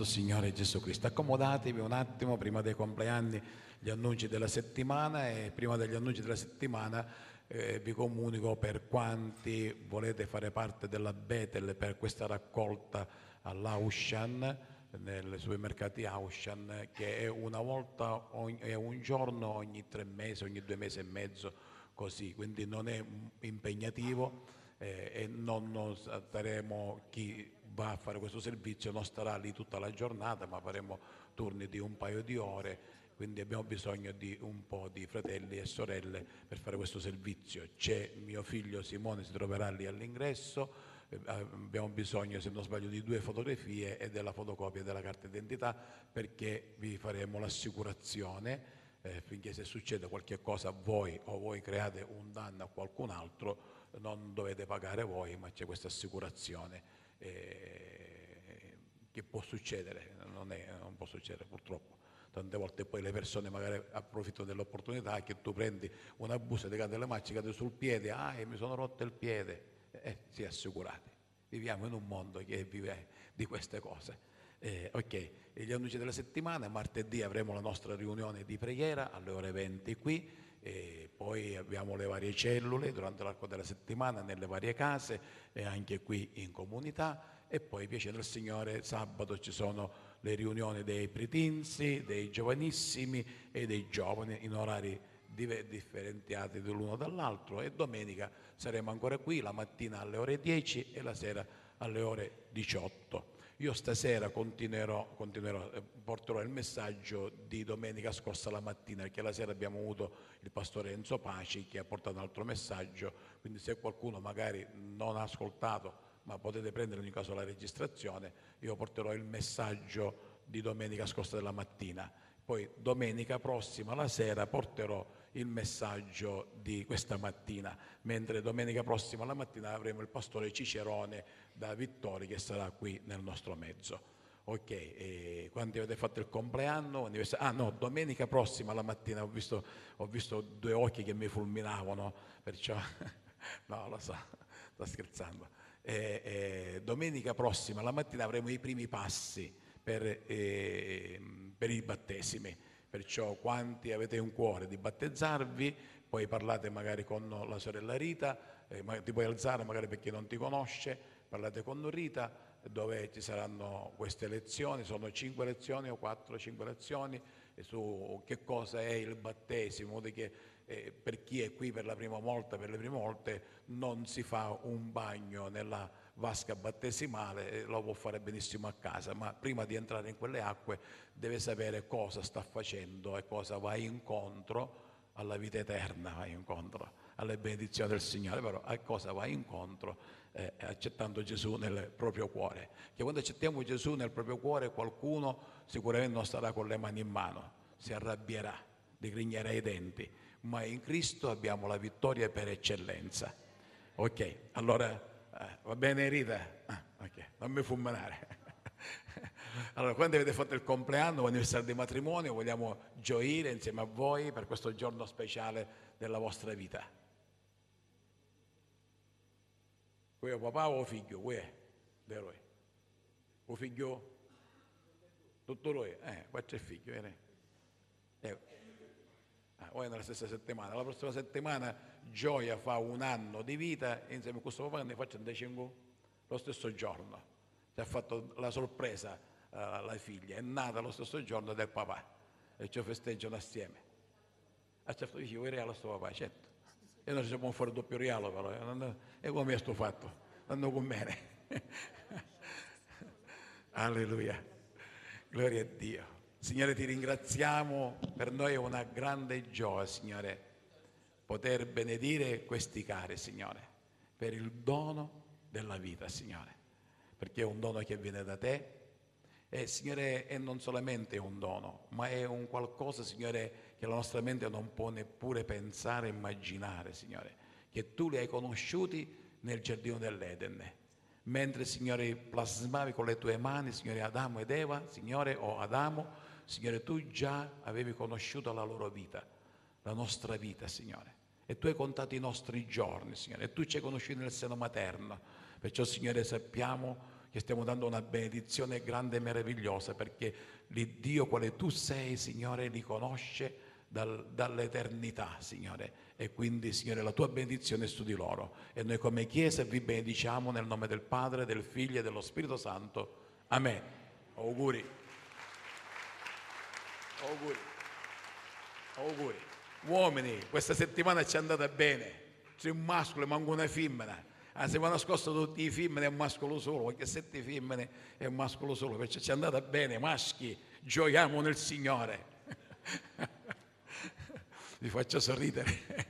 Nostro Signore Gesù Cristo. Accomodatevi un attimo prima dei compleanni, gli annunci della settimana e prima degli annunci della settimana eh, vi comunico per quanti volete fare parte della Betel per questa raccolta all'Aushan, nei supermercati Aushan, che è una volta, ogni, è un giorno ogni tre mesi, ogni due mesi e mezzo, così, quindi non è impegnativo eh, e non, staremo chi va a fare questo servizio non starà lì tutta la giornata, ma faremo turni di un paio di ore, quindi abbiamo bisogno di un po' di fratelli e sorelle per fare questo servizio. C'è mio figlio Simone, si troverà lì all'ingresso, eh, abbiamo bisogno, se non sbaglio, di due fotografie e della fotocopia della carta d'identità perché vi faremo l'assicurazione. Eh, finché se succede qualche cosa voi o voi create un danno a qualcun altro, non dovete pagare voi, ma c'è questa assicurazione eh, che può succedere, non, è, non può succedere purtroppo. Tante volte poi le persone magari approfittano dell'opportunità che tu prendi una busta, ti cade le macchie, cade sul piede, ah, mi sono rotto il piede, eh, si è assicurati. Viviamo in un mondo che vive di queste cose. Eh, ok, gli annunci della settimana, martedì avremo la nostra riunione di preghiera alle ore 20 qui, e poi abbiamo le varie cellule durante l'arco della settimana nelle varie case e anche qui in comunità e poi piacere del Signore sabato ci sono le riunioni dei pretinsi, dei giovanissimi e dei giovani in orari differenziati l'uno dall'altro e domenica saremo ancora qui la mattina alle ore 10 e la sera alle ore 18. Io stasera continuerò, continuerò, eh, porterò il messaggio di domenica scorsa la mattina, perché la sera abbiamo avuto il pastore Enzo Paci che ha portato un altro messaggio, quindi se qualcuno magari non ha ascoltato, ma potete prendere in ogni caso la registrazione, io porterò il messaggio di domenica scorsa della mattina. Poi domenica prossima la sera porterò il messaggio di questa mattina, mentre domenica prossima la mattina avremo il pastore Cicerone da Vittori che sarà qui nel nostro mezzo. Ok, e quando avete fatto il compleanno? Ah no, domenica prossima la mattina ho visto, ho visto due occhi che mi fulminavano, perciò no, lo so, sto scherzando. E, e, domenica prossima la mattina avremo i primi passi per, eh, per i battesimi Perciò quanti avete un cuore di battezzarvi, poi parlate magari con la sorella Rita, eh, ti puoi alzare magari per chi non ti conosce, parlate con Rita dove ci saranno queste lezioni, sono cinque lezioni o quattro, cinque lezioni su che cosa è il battesimo, che eh, per chi è qui per la prima volta, per le prime volte non si fa un bagno nella vasca battesimale, lo può fare benissimo a casa, ma prima di entrare in quelle acque deve sapere cosa sta facendo e cosa va incontro alla vita eterna, va incontro alle benedizioni del Signore, però a cosa va incontro eh, accettando Gesù nel proprio cuore. Che quando accettiamo Gesù nel proprio cuore qualcuno sicuramente non starà con le mani in mano, si arrabbierà, digrignerà i denti, ma in Cristo abbiamo la vittoria per eccellenza. Ok, allora eh, va bene Rita? Ah, ok, non mi fulminare. allora, quando avete fatto il compleanno, l'anniversario di matrimonio, vogliamo gioire insieme a voi per questo giorno speciale della vostra vita. È papà o figlio? Qui è? Vero? O figlio? Tutto lui? Eh, qua c'è il figlio, viene. Eh. Ah, è nella stessa settimana. La prossima settimana Gioia fa un anno di vita insieme a questo papà ne fa 35 lo stesso giorno. Si è fatto la sorpresa uh, alla figlia, è nata lo stesso giorno del papà e ci festeggiano assieme. A certo dice, vuoi regalo a sto papà? Certo. E noi ci siamo fuori doppio regalo però, e come è sto fatto? Andando con me. Alleluia. Gloria a Dio. Signore ti ringraziamo, per noi è una grande gioia, Signore poter benedire questi cari, Signore, per il dono della vita, Signore, perché è un dono che viene da te. E, Signore, è non solamente un dono, ma è un qualcosa, Signore, che la nostra mente non può neppure pensare, immaginare, Signore, che tu li hai conosciuti nel giardino dell'Eden. Mentre, Signore, plasmavi con le tue mani, Signore, Adamo ed Eva, Signore, o Adamo, Signore, tu già avevi conosciuto la loro vita, la nostra vita, Signore e tu hai contato i nostri giorni, Signore, e tu ci hai conosciuti nel seno materno. Perciò, Signore, sappiamo che stiamo dando una benedizione grande e meravigliosa perché l'Iddio quale tu sei, Signore, li conosce dal- dall'eternità, Signore. E quindi, Signore, la tua benedizione è su di loro. E noi come Chiesa vi benediciamo nel nome del Padre, del Figlio e dello Spirito Santo. Amen. Auguri. Auguri. Auguri. Uomini, questa settimana ci è andata bene. C'è un maschio, manca una femmina. La settimana scorsa tutti i femmine è un mascolo solo, perché sette femmine è un mascolo solo, perciò ci è andata bene, maschi, gioiamo nel Signore. Vi faccio sorridere.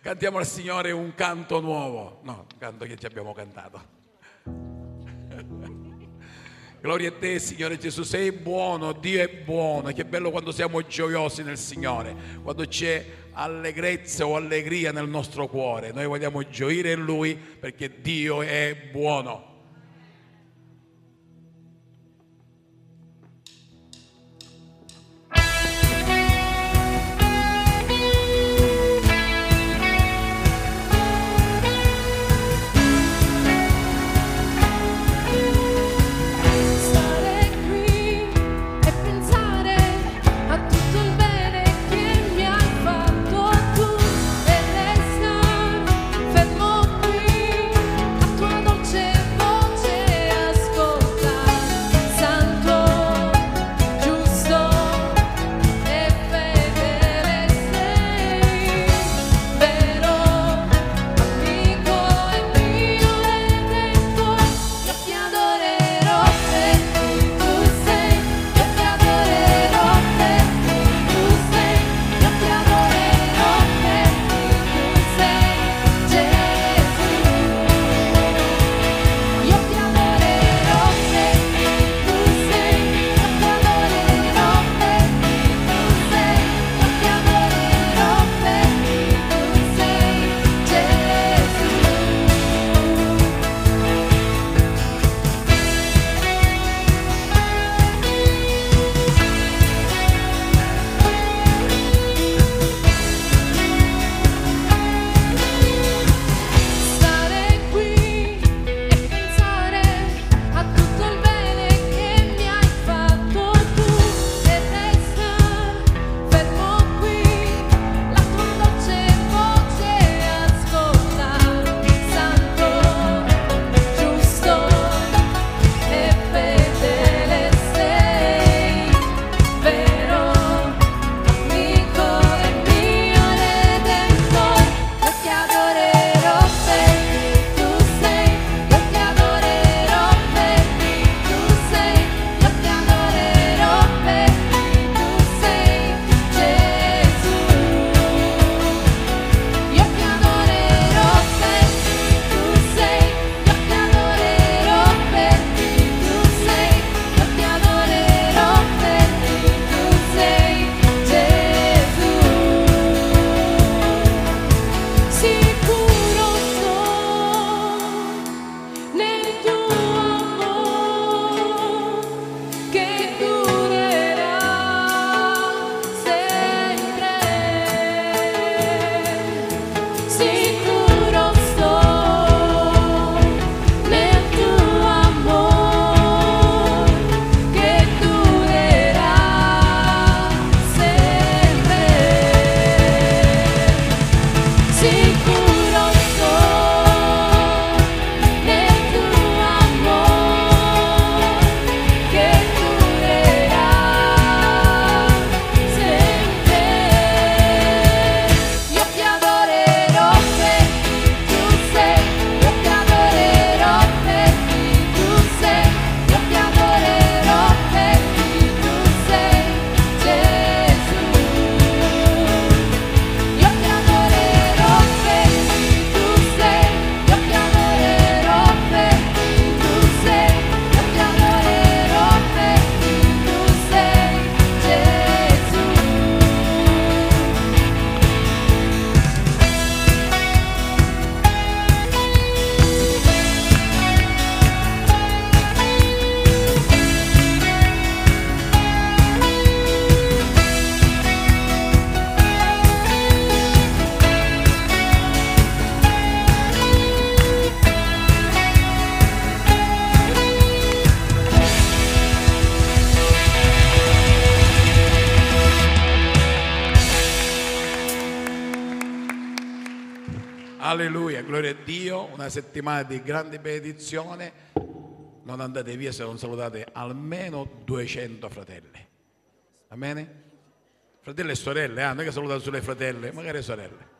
Cantiamo al Signore un canto nuovo. No, un canto che ci abbiamo cantato. Gloria a te, Signore Gesù, sei buono, Dio è buono. Che bello quando siamo gioiosi nel Signore, quando c'è allegrezza o allegria nel nostro cuore. Noi vogliamo gioire in Lui perché Dio è buono. Settimana di grande benedizione. Non andate via se non salutate almeno 200 fratelli. Amen? Fratelli e sorelle, ah, non è che salutate solo le fratelle, magari sorelle.